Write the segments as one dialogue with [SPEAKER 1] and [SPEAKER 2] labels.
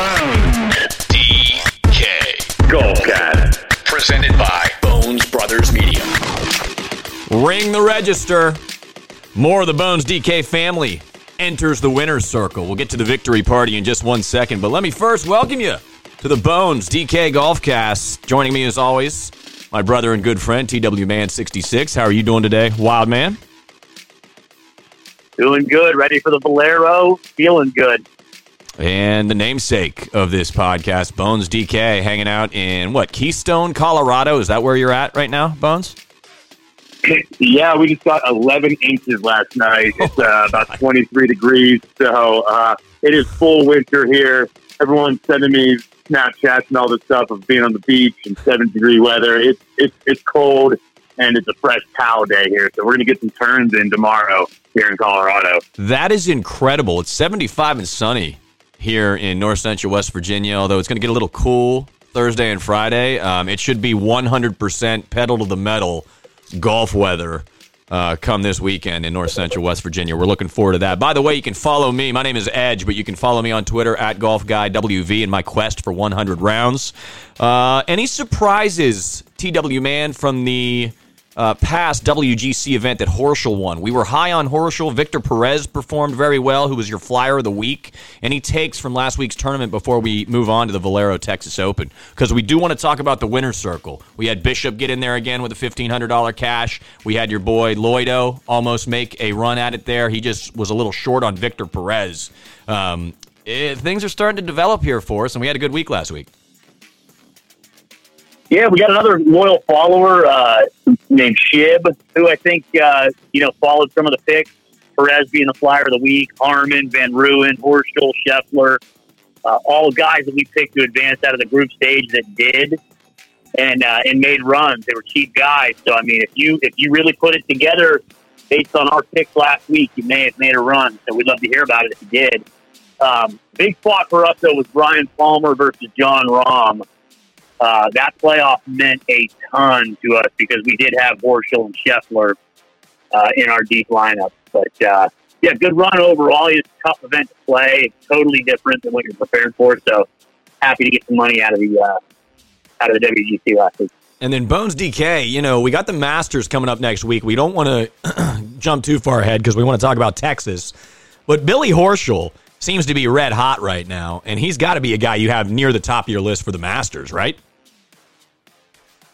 [SPEAKER 1] Bones DK Golfcast. Presented by Bones Brothers Media.
[SPEAKER 2] Ring the register. More of the Bones DK family enters the winner's circle. We'll get to the victory party in just one second, but let me first welcome you to the Bones DK Golfcast. Joining me as always, my brother and good friend TW Man 66. How are you doing today, Wild Man?
[SPEAKER 3] Doing good. Ready for the Valero. Feeling good.
[SPEAKER 2] And the namesake of this podcast, Bones DK, hanging out in what, Keystone, Colorado? Is that where you're at right now, Bones?
[SPEAKER 4] Yeah, we just got 11 inches last night. It's uh, about 23 degrees, so uh, it is full winter here. Everyone's sending me Snapchats and all this stuff of being on the beach and seven degree weather. It's it's it's cold and it's a fresh pow day here, so we're gonna get some turns in tomorrow here in Colorado.
[SPEAKER 2] That is incredible. It's 75 and sunny here in North Central West Virginia, although it's going to get a little cool Thursday and Friday. Um, it should be 100% pedal to the metal golf weather uh, come this weekend in North Central West Virginia. We're looking forward to that. By the way, you can follow me. My name is Edge, but you can follow me on Twitter at Golf Guy WV in my quest for 100 rounds. Uh, any surprises, TW Man, from the uh, past WGC event that Horschel won. We were high on Horschel. Victor Perez performed very well, who was your flyer of the week. Any takes from last week's tournament before we move on to the Valero Texas Open? Because we do want to talk about the winner's circle. We had Bishop get in there again with a $1,500 cash. We had your boy Loido almost make a run at it there. He just was a little short on Victor Perez. Um, it, things are starting to develop here for us, and we had a good week last week.
[SPEAKER 3] Yeah, we got another loyal follower uh, named Shib, who I think uh, you know followed some of the picks. Perez being the flyer of the week, Harman, Van Rooyen, Horschel, Scheffler, uh, all guys that we picked to advance out of the group stage that did and uh, and made runs. They were cheap guys, so I mean, if you if you really put it together based on our picks last week, you may have made a run. So we'd love to hear about it if you did. Um, big spot for us though was Ryan Palmer versus Jon Rahm uh, that playoff meant a ton to us because we did have Horschel and Scheffler uh, in our deep lineup. But uh, yeah, good run overall. It's a tough event to play. It's totally different than what you're prepared for. So happy to get some money out of the uh, out of the WGC last week.
[SPEAKER 2] And then Bones DK, you know, we got the Masters coming up next week. We don't want to jump too far ahead because we want to talk about Texas. But Billy Horschel seems to be red hot right now, and he's got to be a guy you have near the top of your list for the Masters, right?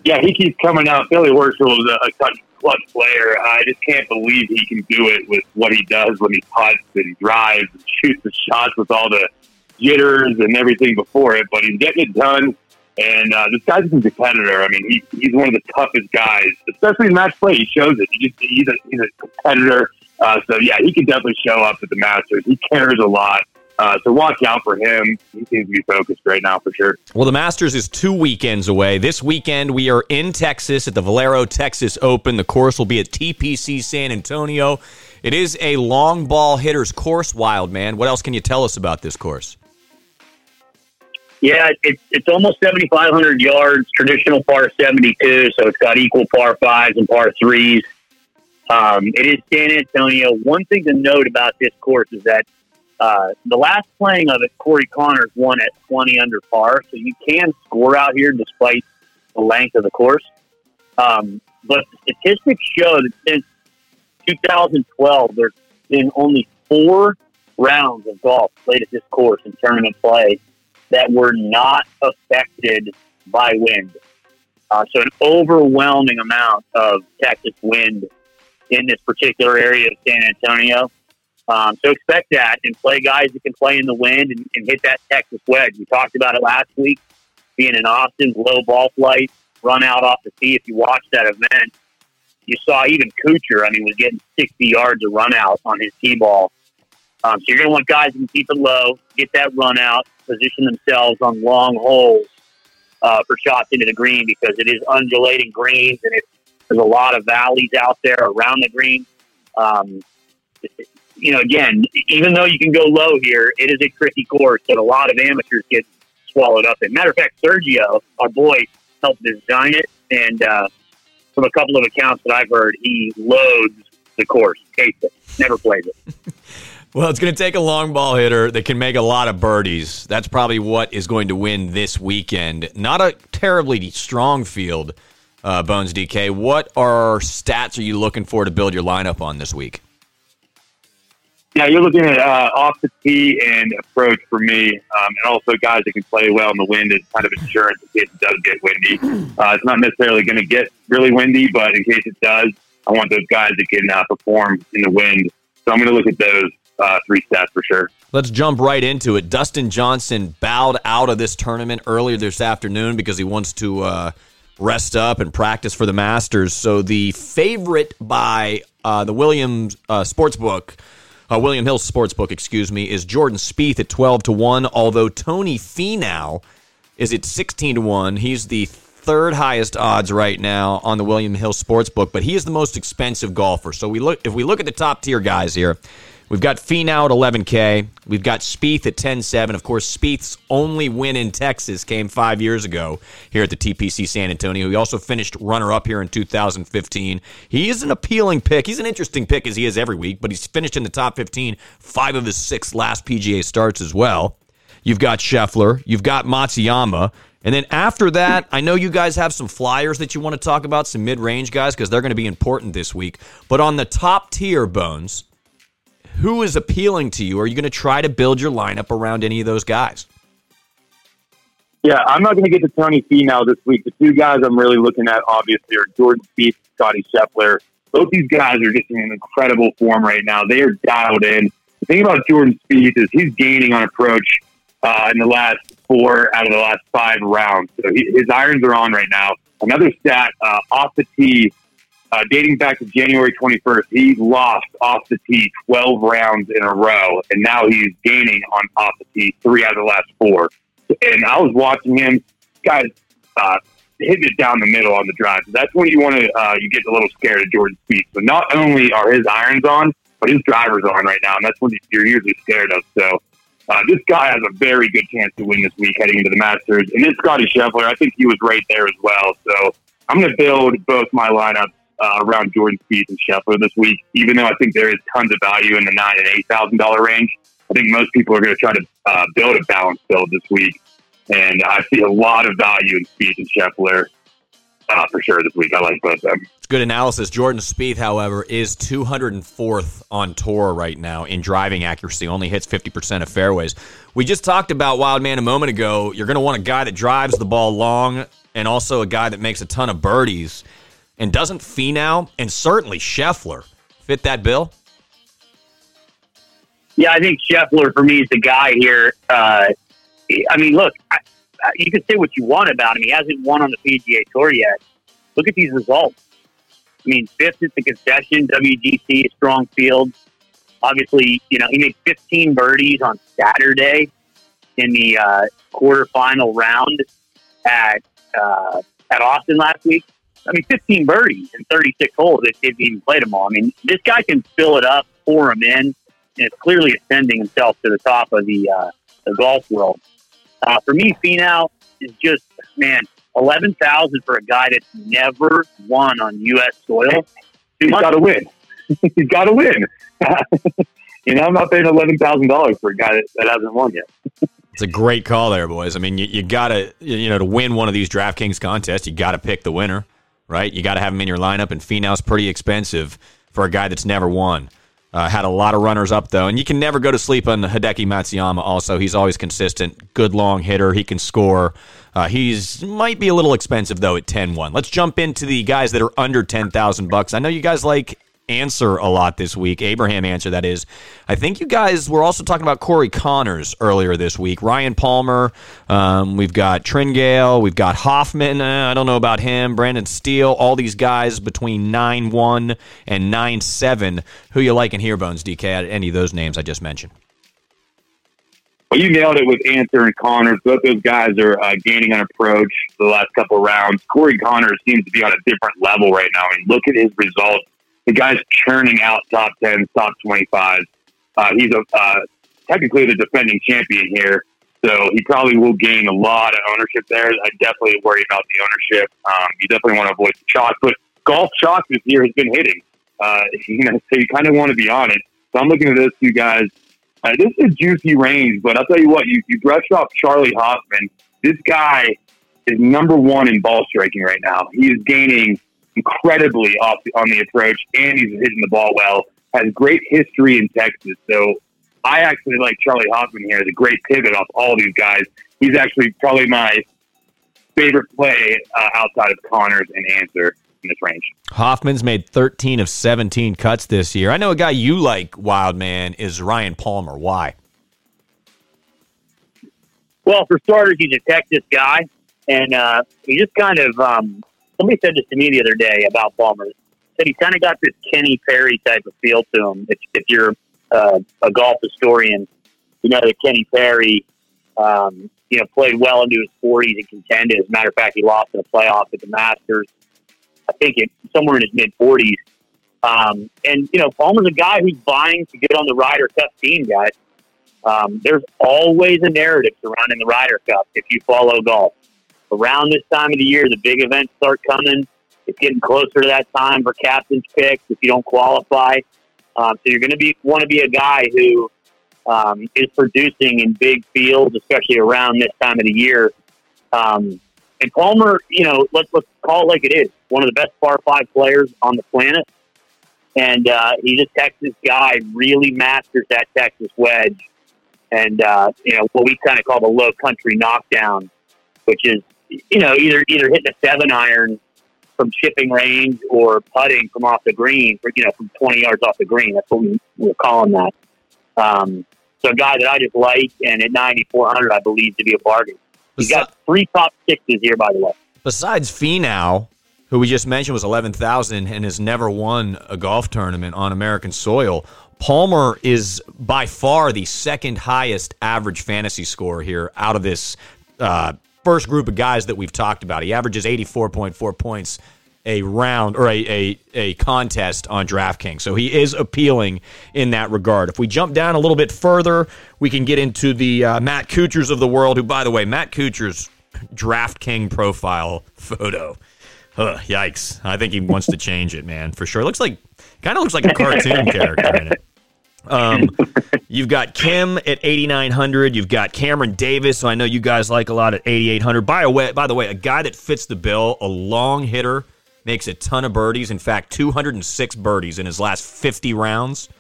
[SPEAKER 4] Yeah, he keeps coming out. Billy Horschel is a, a clutch, clutch player. I just can't believe he can do it with what he does when he puts and drives and shoots the shots with all the jitters and everything before it. But he's getting it done. And uh, this guy's a competitor. I mean, he, he's one of the toughest guys, especially in match play. He shows it. He just, he's, a, he's a competitor. Uh, so, yeah, he can definitely show up at the Masters. He cares a lot. Uh, so watch out for him. He seems to be focused right now for sure.
[SPEAKER 2] Well, the Masters is two weekends away. This weekend we are in Texas at the Valero Texas Open. The course will be at TPC San Antonio. It is a long ball hitter's course, Wild Man. What else can you tell us about this course?
[SPEAKER 3] Yeah, it's it's almost seventy five hundred yards, traditional par seventy two, so it's got equal par fives and par threes. Um, it is San Antonio. One thing to note about this course is that uh, the last playing of it, Corey Conners won at 20 under par, so you can score out here despite the length of the course. Um, but statistics show that since 2012, there's been only four rounds of golf played at this course in tournament play that were not affected by wind. Uh, so an overwhelming amount of Texas wind in this particular area of San Antonio. Um, so expect that and play guys that can play in the wind and, and, hit that Texas wedge. We talked about it last week, being in Austin, low ball flight, run out off the tee. If you watched that event, you saw even Kuchar, I mean, was getting 60 yards of run out on his tee ball. Um, so you're going to want guys who can keep it low, get that run out, position themselves on long holes uh, for shots into the green because it is undulating greens and it, there's a lot of valleys out there around the green. Um, you know, again, even though you can go low here, it is a tricky course that a lot of amateurs get swallowed up in. Matter of fact, Sergio, our boy, helped design it, and uh, from a couple of accounts that I've heard, he loads the course, hates it, never plays it.
[SPEAKER 2] Well, it's going to take a long ball hitter that can make a lot of birdies. That's probably what is going to win this weekend. Not a terribly strong field, uh, Bones DK. What are stats are you looking for to build your lineup on this week?
[SPEAKER 4] Yeah, you're looking at uh, off the tee and approach for me, um, and also guys that can play well in the wind is kind of insurance in case it does get windy. Uh, it's not necessarily going to get really windy, but in case it does, I want those guys that can uh, perform in the wind. So I'm going to look at those uh, three stats for sure.
[SPEAKER 2] Let's jump right into it. Dustin Johnson bowed out of this tournament earlier this afternoon because he wants to uh, rest up and practice for the Masters. So the favorite by uh, the Williams uh, Sportsbook uh, William Hill Sportsbook, excuse me, is Jordan Spieth at 12 to 1, although Tony Finau is at 16 to 1. He's the third highest odds right now on the William Hill Sportsbook, but he is the most expensive golfer. So we look if we look at the top tier guys here, We've got Finau at 11K. We've got Spieth at 10.7. Of course, Spieth's only win in Texas came five years ago here at the TPC San Antonio. He also finished runner-up here in 2015. He is an appealing pick. He's an interesting pick as he is every week, but he's finished in the top 15 five of his six last PGA starts as well. You've got Scheffler. You've got Matsuyama. And then after that, I know you guys have some flyers that you want to talk about, some mid range guys, because they're going to be important this week. But on the top tier, Bones, who is appealing to you? Are you going to try to build your lineup around any of those guys?
[SPEAKER 4] Yeah, I'm not going to get to Tony Finau this week. The two guys I'm really looking at, obviously, are Jordan Spieth, Scotty Scheffler. Both these guys are just in incredible form right now. They are dialed in. The thing about Jordan Spieth is he's gaining on approach uh, in the last four out of the last five rounds. So he, his irons are on right now. Another stat uh, off the tee, uh, dating back to January 21st, he lost off the tee 12 rounds in a row, and now he's gaining on off the tee three out of the last four. And I was watching him, guys, uh, hitting it down the middle on the drive. That's when you want to, uh, you get a little scared of Jordan Spieth. So not only are his irons on, but his drivers on right now, and that's what you're usually scared of. So uh, this guy has a very good chance to win this week heading into the Masters. And then Scotty Scheffler, I think he was right there as well. So I'm going to build both my lineups uh, around Jordan Spieth and Scheffler this week, even though I think there is tons of value in the nine and eight thousand dollar range. I think most people are going to try to uh, build a balanced build this week, and I see a lot of value in Spieth and Scheffler uh, for sure this week. I like both of them.
[SPEAKER 2] It's good analysis. Jordan Spieth, however, is 204th on tour right now in driving accuracy. Only hits 50% of fairways. We just talked about Wildman a moment ago. You're going to want a guy that drives the ball long and also a guy that makes a ton of birdies. And doesn't Finau and certainly Scheffler fit that bill?
[SPEAKER 3] Yeah, I think Scheffler for me is the guy here. Uh, I mean, look, I, you can say what you want about him. He hasn't won on the PGA Tour yet. Look at these results. I mean, fifth at the concession, WGC, strong field. Obviously, you know, he made 15 birdies on Saturday in the uh, quarterfinal round at uh, at Austin last week. I mean, 15 birdies in 36 holes if, if he even played them all. I mean, this guy can fill it up, pour them in, and it's clearly ascending himself to the top of the uh, the golf world. Uh, for me, Finau is just man, eleven thousand for a guy that's never won on U.S. soil.
[SPEAKER 4] He's got to win. He's got to win. you know, I'm not paying eleven thousand dollars for a guy that, that hasn't won yet.
[SPEAKER 2] It's a great call there, boys. I mean, you, you got to, you know, to win one of these DraftKings contests, you got to pick the winner right? You got to have him in your lineup, and Finau's pretty expensive for a guy that's never won. Uh, had a lot of runners up though, and you can never go to sleep on Hideki Matsuyama. Also, he's always consistent, good long hitter. He can score. Uh, he's might be a little expensive though at 10-1. Let's jump into the guys that are under ten thousand bucks. I know you guys like Ancer a lot this week. Abraham Ancer, that is. I think you guys were also talking about Corey Conners earlier this week. Ryan Palmer. Um, we've got Tringale. We've got Hoffman. Uh, I don't know about him. Brendan Steele. All these guys between 9 1 and 9 7. Who you like in here, Bones DK? Any of those names I just mentioned?
[SPEAKER 4] Well, you nailed it with Ancer and Conners. Both those guys are uh, gaining on approach the last couple rounds. Corey Conners seems to be on a different level right now. I mean, look at his results the guy's churning out top 10, top 25. Uh, he's a, uh, technically the defending champion here, so he probably will gain a lot of ownership there. I definitely worry about the ownership. Um, you definitely want to avoid the chalk, but golf chalk this year has been hitting. Uh, you know, so you kind of want to be on it. So I'm looking at those two guys Uh, this is a juicy range, but I'll tell you what, you, you brush off Charley Hoffman. This guy is number one in ball striking right now. He is gaining incredibly off the, on the approach, and he's hitting the ball well. Has great history in Texas, so I actually like Charley Hoffman here. The great pivot off all these guys. He's actually probably my favorite play uh, outside of Conners and Ancer in this range.
[SPEAKER 2] Hoffman's made 13 of 17 cuts this year. I know a guy you like, Wild Man, is Ryan Palmer. Why?
[SPEAKER 3] Well, for starters, he's a Texas guy, and uh, he just kind of. Um, somebody said this to me the other day about Palmer. Said he kind of got this Kenny Perry type of feel to him. If, if you're uh, a golf historian, you know that Kenny Perry, um, you know, played well into his 40s and contended. As a matter of fact, he lost in a playoff at the Masters. I think it somewhere in his mid 40s. Um, and you know, Palmer's a guy who's vying to get on the Ryder Cup team, guys. Um, there's always a narrative surrounding the Ryder Cup if you follow golf. Around this time of the year, the big events start coming. It's getting closer to that time for captain's picks if you don't qualify. Um, so you're going to be want to be a guy who um, is producing in big fields, especially around this time of the year. Um, and Palmer, you know, let's let's call it like it is. One of the best par five players on the planet, and uh, he's a Texas guy. Really masters that Texas wedge, and uh, you know what we kind of call the low country knockdown, which is you know either either hitting a seven iron from chipping range or putting from off the green, for, you know, from 20 yards off the green. That's what we, we're calling that. Um, so a guy that I just like, and at 9,400, I believe to be a bargain. He's got three top sixes here, by the way.
[SPEAKER 2] Besides Finau, who we just mentioned was 11,000 and has never won a golf tournament on American soil, Palmer is by far the second highest average fantasy score here out of this uh, first group of guys that we've talked about. He averages 84.4 points a round or a, a, a contest on DraftKings. So he is appealing in that regard. If we jump down a little bit further, we can get into the uh, Matt Kuchars of the world, who, by the way, Matt Kuchar's DraftKings profile photo. Yikes. I think he wants to change it, man, for sure. It looks like, kind of looks like a cartoon character in it. Um, you've got Kim at 8,900. You've got Cameron Davis, so I know you guys like a lot at 8,800. By, a way, by the way, a guy that fits the bill, a long hitter – makes a ton of birdies. In fact, 206 birdies in his last 50 rounds.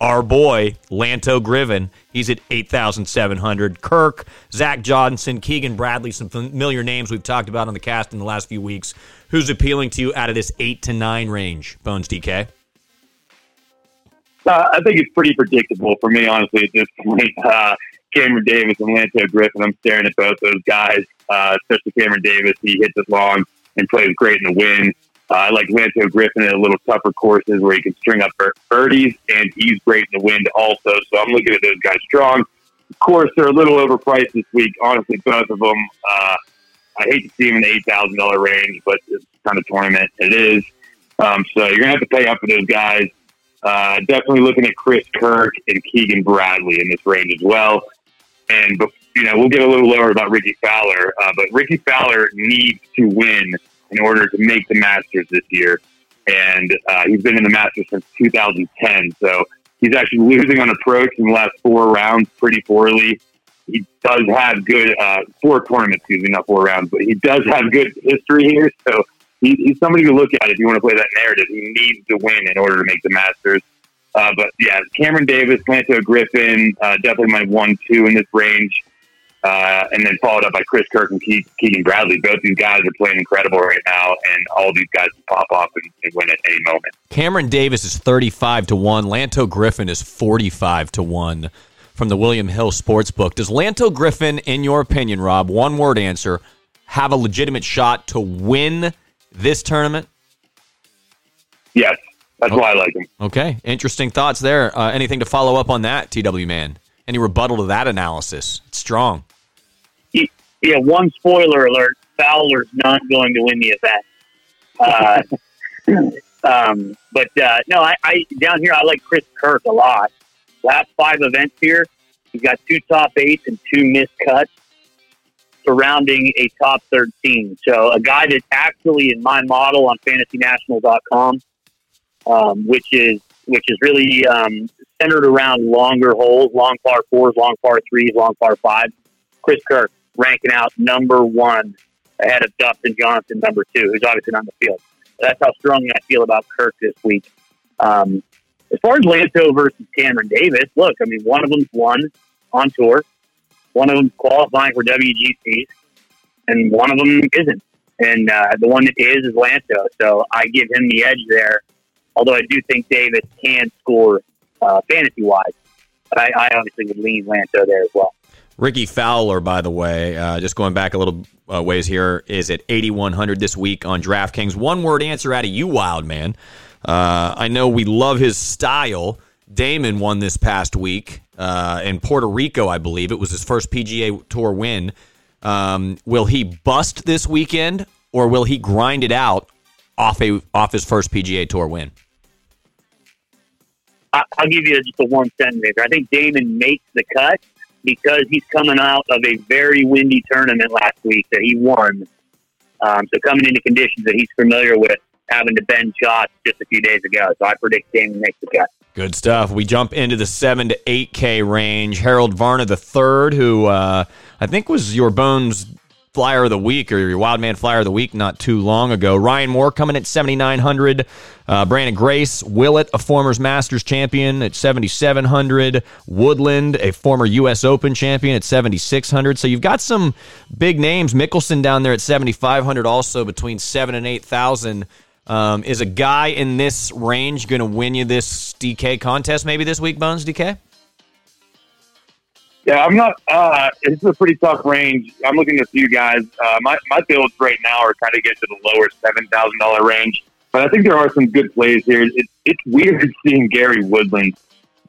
[SPEAKER 2] Our boy, Lanto Griffin, he's at 8,700. Kirk, Zach Johnson, Keegan Bradley, some familiar names we've talked about on the cast in the last few weeks. Who's appealing to you out of this 8 to 9 range, Bones DK?
[SPEAKER 4] Uh, I think it's pretty predictable for me, honestly, at this point. Uh, Cameron Davis and Lanto Griffin, I'm staring at both those guys, uh, especially Cameron Davis. He hits it long and plays great in the wind. Uh, I like Lanto Griffin in a little tougher courses where he can string up birdies, and he's great in the wind also. So I'm looking at those guys strong. Of course, they're a little overpriced this week. Honestly, both of them. Uh, I hate to see them in the eight thousand dollar range, but it's kind of tournament it is. Um, so you're gonna have to pay up for those guys. Uh, definitely looking at Chris Kirk and Keegan Bradley in this range as well. And you know we'll get a little lower about Rickie Fowler, uh, but Rickie Fowler needs to win in order to make the Masters this year. And uh, he's been in the Masters since 2010. So he's actually losing on approach in the last four rounds pretty poorly. He does have good, uh, four tournaments, excuse me, not four rounds, but he does have good history here. So he, he's somebody to look at if you want to play that narrative. He needs to win in order to make the Masters. Uh, but yeah, Cameron Davis, Lanto Griffin, uh, definitely my one, two in this range uh, and then followed up by Chris Kirk and Keegan Bradley. Both these guys are playing incredible right now, and all these guys can pop off and, and, win at any moment.
[SPEAKER 2] Cameron Davis is 35 to 1. Lanto Griffin is 45 to 1 from the William Hill Sportsbook. Does Lanto Griffin, in your opinion, Rob, one word answer, have a legitimate shot to win this tournament?
[SPEAKER 4] Yes. That's why I like him.
[SPEAKER 2] Okay. Interesting thoughts there. Uh, anything to follow up on that, TW Man? Any rebuttal to that analysis? It's strong
[SPEAKER 3] yeah, one spoiler alert: Fowler's not going to win the event. Uh, um, but uh, no, I, I down here I like Chris Kirk a lot. Last five events here, he's got two top eights and two missed cuts, surrounding a top thirteen. So a guy that's actually in my model on FantasyNational.com, um, which is which is really um, centered around longer holes, long par fours, long par threes, long par fives. Chris Kirk ranking out number one ahead of Dustin Johnson, number two, who's obviously not in the field. That's how strongly I feel about Kirk this week. Um, as far as Lanto versus Cameron Davis, look, I mean, one of them's won on tour, one of them's qualifying for WGCs, and one of them isn't. And uh, the one that is is Lanto. So I give him the edge there. Although I do think Davis can score uh, fantasy wise, but I, I obviously would lean Lanto there as well.
[SPEAKER 2] Rickie Fowler, by the way, uh, just going back a little uh, ways here, is at 8,100 this week on DraftKings. One word answer out of you, wild man. Uh, I know we love his style. Damon won this past week uh, in Puerto Rico, I believe. It was his first PGA Tour win. Um, will he bust this weekend, or will he grind it out off a off his first PGA Tour win?
[SPEAKER 3] I'll give you just a one sentence I think Damon makes the cut because he's coming out of a very windy tournament last week that he won. Um, so coming into conditions that he's familiar with, having to bend shots just a few days ago. So I predict Damon makes the cut.
[SPEAKER 2] Good stuff. We jump into the seven to eight K range. Harold Varner the third, who uh, I think was your Bones Flyer of the Week or your Wild Man Flyer of the Week not too long ago. Ryan Moore coming at 7,900. Uh, Branden Grace, Willett, a former Masters champion at 7,700. Woodland, a former U.S. Open champion at 7,600. So you've got some big names. Mickelson down there at 7,500 also between 7 and 8,000. Um, is a guy in this range going to win you this DK contest maybe this week, Bones DK?
[SPEAKER 4] Yeah, I'm not. Uh, it's a pretty tough range. I'm looking at a few guys. Uh, my my builds right now are kind of get to the lower seven thousand dollar range, but I think there are some good plays here. It, it's weird seeing Gary Woodland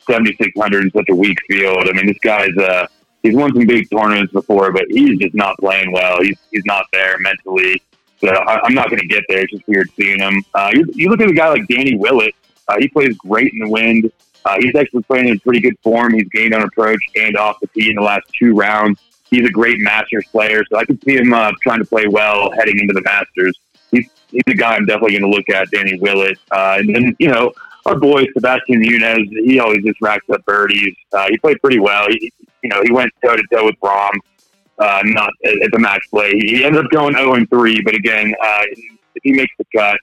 [SPEAKER 4] seventy six hundred in such a weak field. I mean, this guy's uh, he's won some big tournaments before, but he's just not playing well. He's he's not there mentally. So I, am not going to get there. It's just weird seeing him. Uh, you, you look at a guy like Danny Willett. Uh, he plays great in the wind. Uh, he's actually playing in pretty good form. He's gained on approach and off the tee in the last two rounds. He's a great Masters player, so I could see him uh, trying to play well heading into the Masters. He's, he's a guy I'm definitely going to look at, Danny Willett. Uh, and then, you know, our boy Sebastian Munoz, he always just racks up birdies. Uh, he played pretty well. He, you know, he went toe to toe with Rahm, uh, not at, the match play. He ended up going 0 and 3, but again, uh, if he makes the cut,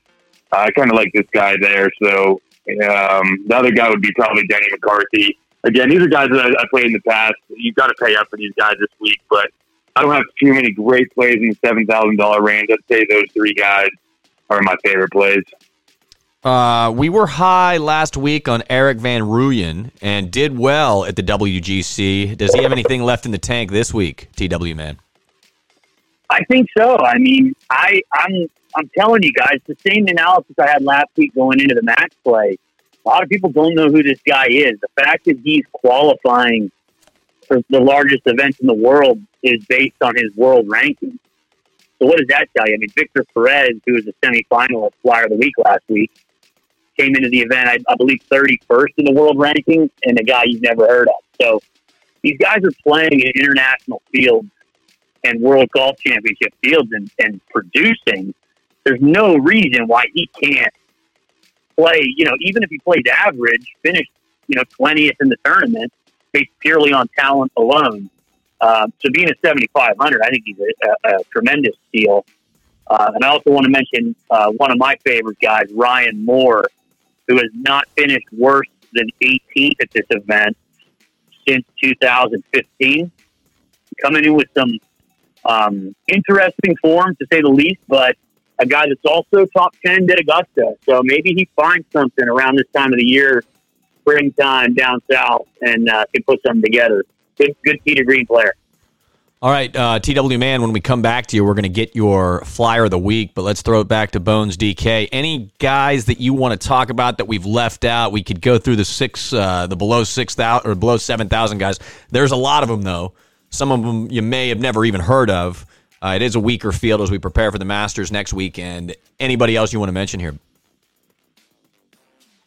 [SPEAKER 4] I kind of like this guy there. So um, the other guy would be probably Danny McCarthy. Again, these are guys that I, I played in the past. You've got to pay up for these guys this week, but I don't have too many great plays in the seven thousand dollar range. I'd say those three guys are my favorite plays.
[SPEAKER 2] Uh, we were high last week on Erik van Rooyen and did well at the WGC. Does he have anything left in the tank this week, TW man?
[SPEAKER 3] I think so. I mean, I I'm I'm telling you guys, the same analysis I had last week going into the match play. A lot of people don't know who this guy is. The fact that he's qualifying for the largest event in the world is based on his world ranking. So what does that tell you? I mean, Victor Perez, who was a semifinalist Flyer of the Week last week, came into the event, I, I believe, 31st in the world ranking, and a guy you've never heard of. So these guys are playing in international fields and World Golf Championship fields and, and producing there's no reason why he can't play. You know, even if he plays average, finish you know twentieth in the tournament based purely on talent alone. Um, so being a 7,500, I think he's a, a, a tremendous steal. Uh, and I also want to mention uh, one of my favorite guys, Ryan Moore, who has not finished worse than 18th at this event since 2015. Coming in with some um, interesting form, to say the least, but a guy that's also top 10 at Augusta. So maybe he finds something around this time of the year, springtime down south, and uh, can put something together. Good, good to green player.
[SPEAKER 2] All right, uh, TW Man, when we come back to you, we're going to get your flyer of the week, but let's throw it back to Bones DK. Any guys that you want to talk about that we've left out? We could go through the six, uh, the below 6,000 or below 7,000 guys. There's a lot of them, though. Some of them you may have never even heard of. Uh, it is a weaker field as we prepare for the Masters next weekend. Anybody else you want to mention here?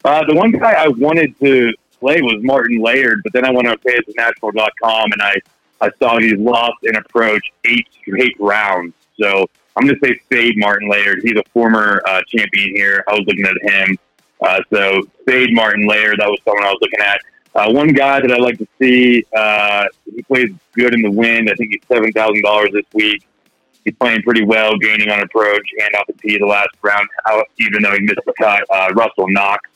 [SPEAKER 4] Uh, the one guy I wanted to play was Martin Laird, but then I went on PaysNational.com and I, I saw he lost an approach eight straight rounds. So I'm going to say fade Martin Laird. He's a former uh, champion here. I was looking at him. Uh, so fade Martin Laird. That was someone I was looking at. Uh, one guy that I like to see, uh, he plays good in the wind. I think he's seven thousand dollars this week. He's playing pretty well, gaining on approach and off the tee the last round, even though he missed the cut. Uh, Russell Knox.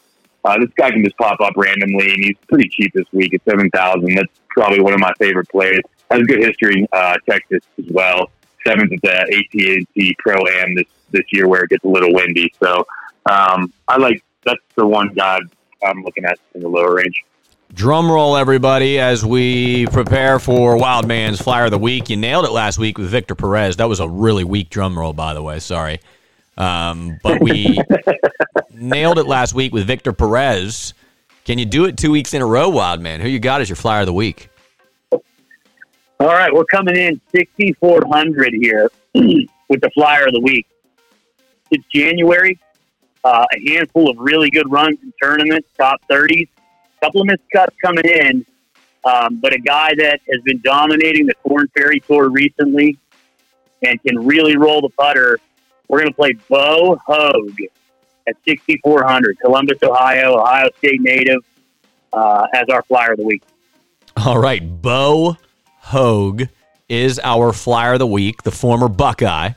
[SPEAKER 4] Uh, this guy can just pop up randomly, and he's pretty cheap this week at seven thousand. That's probably one of my favorite players. Has a good history, uh, Texas as well. Seventh at the AT&T Pro Am this this year, where it gets a little windy. So um, I like that's the one guy I'm looking at in the lower range.
[SPEAKER 2] Drum roll, everybody, as we prepare for Wildman's Flyer of the Week. You nailed it last week with Victor Perez. That was a really weak drum roll, by the way. Sorry. Um, but we nailed it last week with Victor Perez. Can you do it two weeks in a row, Wildman? Who you got as your Flyer of the Week?
[SPEAKER 3] All right, we're coming in 6,400 here with the Flyer of the Week. It's January. Uh, a handful of really good runs in tournaments, top 30s couple of missed cuts coming in, um, but a guy that has been dominating the Corn Ferry Tour recently and can really roll the putter. We're going to play Bo Hoag at 6,400, Columbus, Ohio, Ohio State native, uh, as our flyer of the week.
[SPEAKER 2] All right, Bo Hoag is our flyer of the week, the former Buckeye.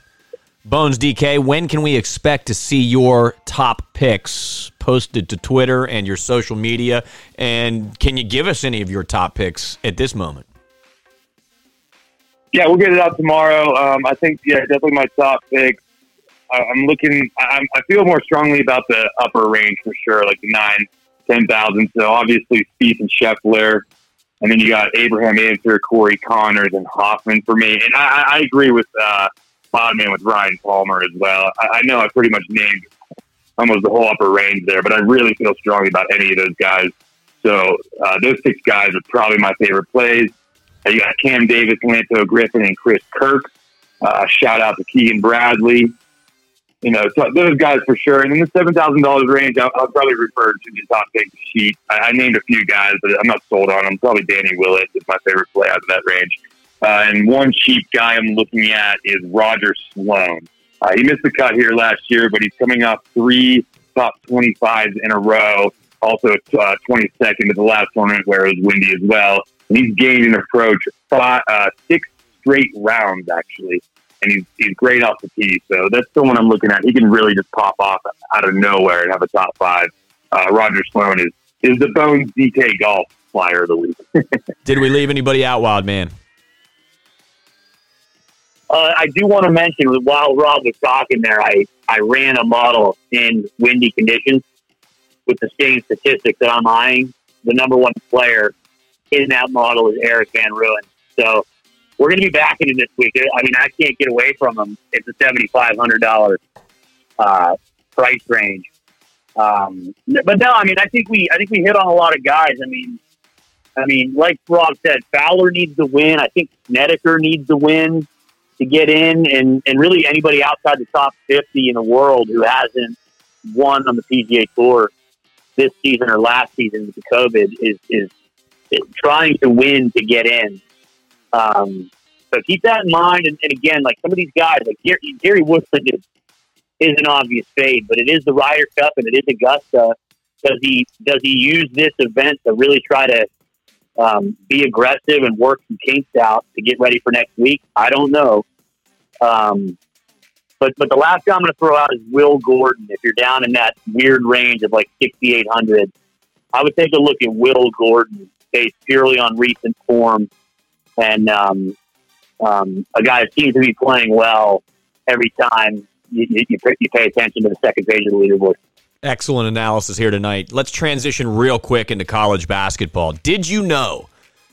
[SPEAKER 2] Bones DK, when can we expect to see your top picks posted to Twitter and your social media? And can you give us any of your top picks at this moment?
[SPEAKER 4] Yeah, we'll get it out tomorrow. Um, I think, yeah, definitely my top picks. I'm looking, I'm, I feel more strongly about the upper range for sure, like the nine, 10,000. So obviously, Spieth and Scheffler. And then you got Abraham Ancer, Corey Conners, and Hoffman for me. And I, I agree with uh, Bodman with Ryan Palmer as well. I, I know I pretty much named almost the whole upper range there, but I really feel strongly about any of those guys. So uh, those six guys are probably my favorite plays. Uh, you got Cam Davis, Lanto Griffin, and Chris Kirk. Uh, shout out to Keegan Bradley. You know, so those guys for sure. And in the seven thousand dollars range, I'll, I'll, probably refer to the top pick sheet. I, I, named a few guys, but I'm not sold on them. Probably Danny Willett is my favorite play out of that range. Uh, and one cheap guy I'm looking at is Roger Sloan. Uh, he missed the cut here last year, but he's coming off three top 25s in a row. Also, uh, 22nd at the last tournament where it was windy as well. And he's gained an approach five, uh, six straight rounds, actually. And he's, he's great off the tee. So that's the one I'm looking at. He can really just pop off out of nowhere and have a top five. Uh, Roger Sloan is, is the Bones DK Golf flyer of the week.
[SPEAKER 2] Did we leave anybody out, Wild Man?
[SPEAKER 3] Uh, I do want to mention while Rob was talking there, I, I ran a model in windy conditions with the same statistics that I'm eyeing. The number one player in that model is Erik Van Rooyen. So we're going to be backing him this week. I mean, I can't get away from him. It's a $7,500 uh, price range. Um, but no, I mean, I think we, I think we hit on a lot of guys. I mean, I mean, like Rob said, Fowler needs to win. I think Snedeker needs to win to get in, and, and really anybody outside the top 50 in the world who hasn't won on the PGA Tour this season or last season with the COVID is, is trying to win to get in. Um, so keep that in mind. And, and, again, like some of these guys, like Gary, Gary Woodland is, is an obvious fade, but it is the Ryder Cup and it is Augusta. Does he does he use this event to really try to um, be aggressive and work some kinks out to get ready for next week? I don't know. Um, but but the last guy I'm going to throw out is Will Gordon. If you're down in that weird range of like 6,800, I would take a look at Will Gordon based purely on recent form and um, um, a guy that seems to be playing well every time you, you, you pay attention to the second page of the leaderboard.
[SPEAKER 2] Excellent analysis here tonight. Let's transition real quick into college basketball. Did you know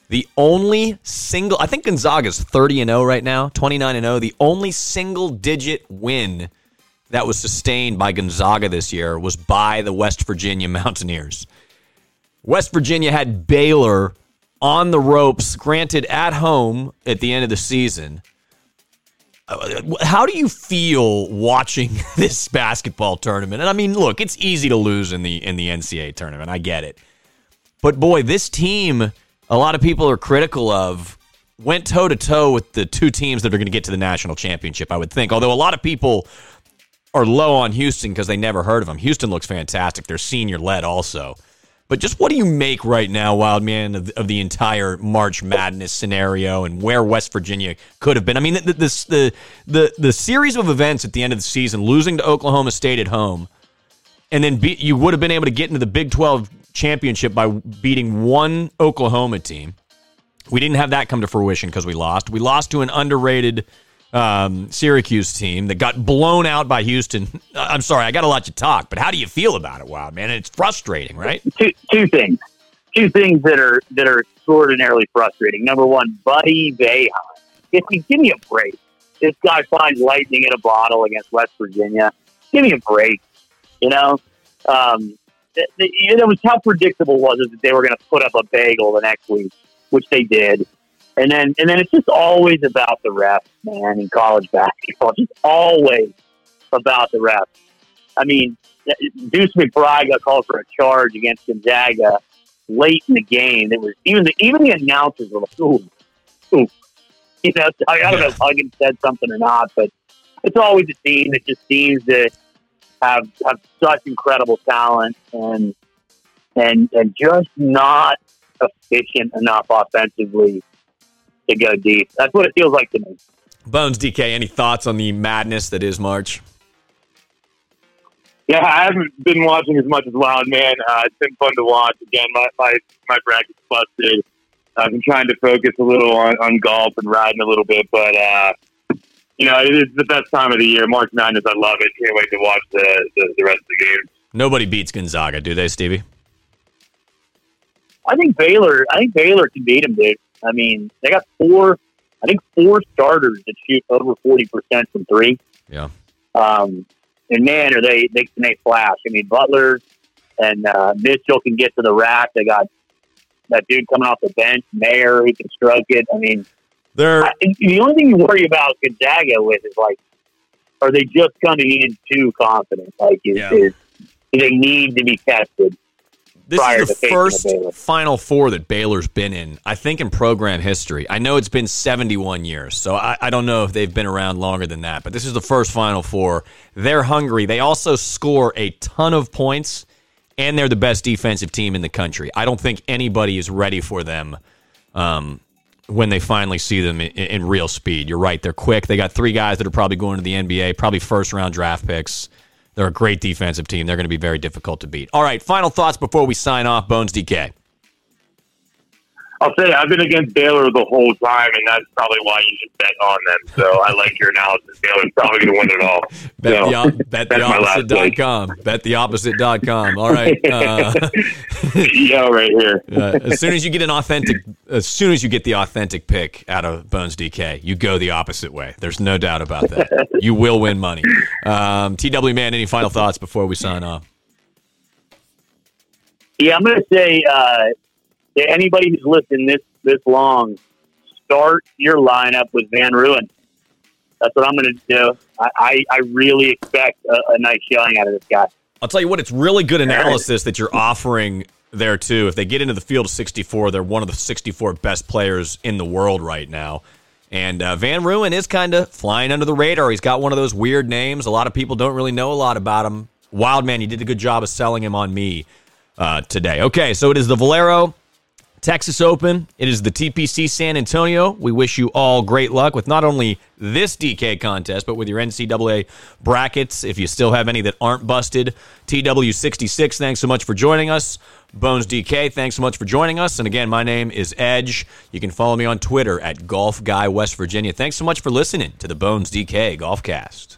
[SPEAKER 2] the only single, I think Gonzaga's 30 and 0 right now, 29 and 0. The only single digit win that was sustained by Gonzaga this year was by the West Virginia Mountaineers. West Virginia had Baylor on the ropes, granted at home at the end of the season. How do you feel watching this basketball tournament? And I mean, look, it's easy to lose in the in the NCAA tournament. I get it. But boy, this team a lot of people are critical of went toe to toe with the two teams that are going to get to the national championship, I would think. Although a lot of people are low on Houston because they never heard of them. Houston looks fantastic. They're senior led also. But just what do you make right now, Wild Man, of, of the entire March Madness scenario and where West Virginia could have been? I mean, the, the the the the series of events at the end of the season, losing to Oklahoma State at home, and then be, you would have been able to get into the Big Twelve championship by beating one Oklahoma team. We didn't have that come to fruition because we lost. We lost to an underrated um, Syracuse team that got blown out by Houston. I'm sorry, I got to let you talk, but how do you feel about it, Wild man? It's frustrating, right?
[SPEAKER 3] Two, two things. Two things that are that are extraordinarily frustrating. Number one, Buddy Boeheim. If you give me a break, this guy finds lightning in a bottle against West Virginia. Give me a break. You know, um, it, it was how predictable was it that they were going to put up a bagel the next week, which they did. And then and then it's just always about the refs, man, in college basketball. Just always about the refs. I mean, Deuce McBride got called for a charge against Gonzaga late in the game. It was even the even the announcers were like, "Ooh, ooh," you know. I, I don't know if Huggins said something or not, but it's always a team that just seems to have have such incredible talent and and and just not efficient enough offensively to go deep. That's what it feels like to me.
[SPEAKER 2] Bones DK, any thoughts on the madness that is March?
[SPEAKER 4] Yeah, I haven't been watching as much as Wild Man. Uh, it's been fun to watch. Again, my my, my bracket's busted. I've been trying to focus a little on, on golf and riding a little bit, but uh, you know, it is the best time of the year. March Madness, I love it. Can't wait to watch the, the, the rest of the games.
[SPEAKER 2] Nobody beats Gonzaga, do they, Stevie?
[SPEAKER 3] I think Baylor. I think Baylor can beat them, dude. I mean, they got four, I think four starters that shoot over forty percent from three.
[SPEAKER 2] Yeah.
[SPEAKER 3] Um, and man, are they they can they flash? I mean, Butler and uh, Mitchell can get to the rack. They got that dude coming off the bench, Mayer, who can stroke it. I mean,
[SPEAKER 2] they're I,
[SPEAKER 3] the only thing you worry about Gonzaga with is like, are they just coming in too confident? Like, is, yeah. is do they need to be tested?
[SPEAKER 2] This is the first Final Four that Baylor's been in, I think, in program history. I know it's been 71 years, so I, I, don't know if they've been around longer than that, but this is the first Final Four. They're hungry. They also score a ton of points, and they're the best defensive team in the country. I don't think anybody is ready for them um, when they finally see them in, in real speed. You're right. They're quick. They got three guys that are probably going to the NBA, probably first round draft picks. They're a great defensive team. They're going to be very difficult to beat. All right, final thoughts before we sign off. Bones DK.
[SPEAKER 4] I'll say I've been against Baylor the whole time, and that's probably why you should bet on them. So I like your analysis. Baylor's probably going to win it all.
[SPEAKER 2] Bet, so, the, bet the opposite.com. Bet the opposite.com. All right. Uh,
[SPEAKER 4] yeah, right here.
[SPEAKER 2] uh, as soon as you get an authentic, as soon as you get the authentic pick out of Bones DK, you go the opposite way. There's no doubt about that. you will win money. Um, TW man, any final thoughts before we sign off?
[SPEAKER 3] Yeah, I'm going to say. Uh, anybody who's listened this this long, start your lineup with Van Rooyen. That's what I'm going to do. I, I, I, really expect a, a nice showing out of this guy.
[SPEAKER 2] I'll tell you what, it's really good analysis that you're offering there too. If they get into the field of 64, they're one of the 64 best players in the world right now. And uh, Van Rooyen is kind of flying under the radar. He's got one of those weird names. A lot of people don't really know a lot about him. Wildman, you did a good job of selling him on me uh, today. Okay, so it is the Valero Texas Open. It is the TPC San Antonio. We wish you all great luck with not only this DK contest, but with your NCAA brackets. If you still have any that aren't busted, TW66, thanks so much for joining us. Bones DK, thanks so much for joining us. And again, my name is Edge. You can follow me on Twitter at Golf Guy West Virginia. Thanks so much for listening to the Bones DK Golfcast.